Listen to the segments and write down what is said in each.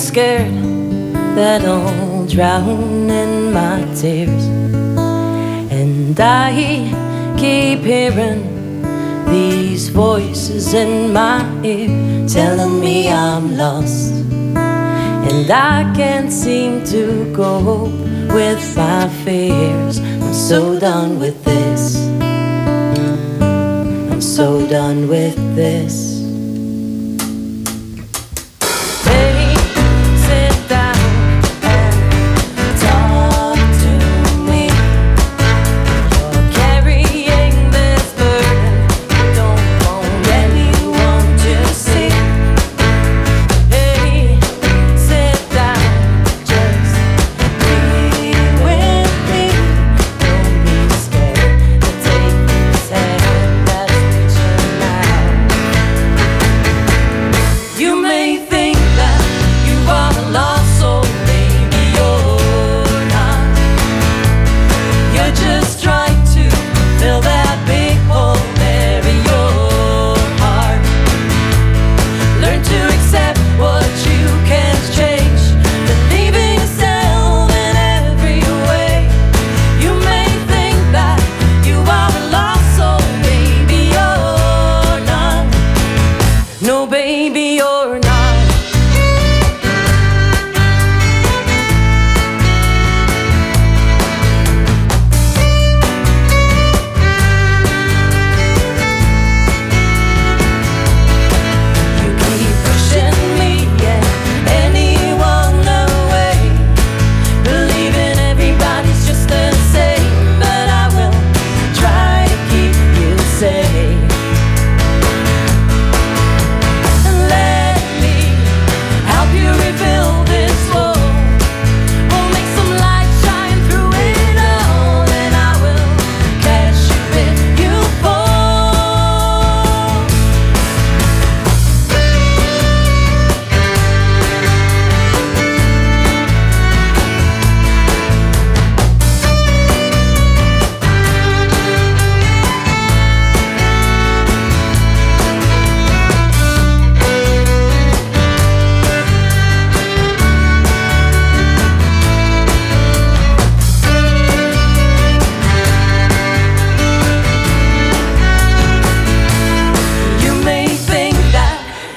Scared that I'll drown in my tears. And I keep hearing these voices in my ear telling me I'm lost. And I can't seem to cope with my fears. I'm so done with this. I'm so done with this.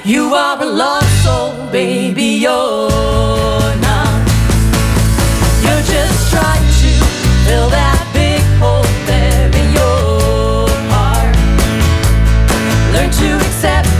You are a lost soul, baby, you're not. You just try to fill that big hole there in your heart. Learn to accept.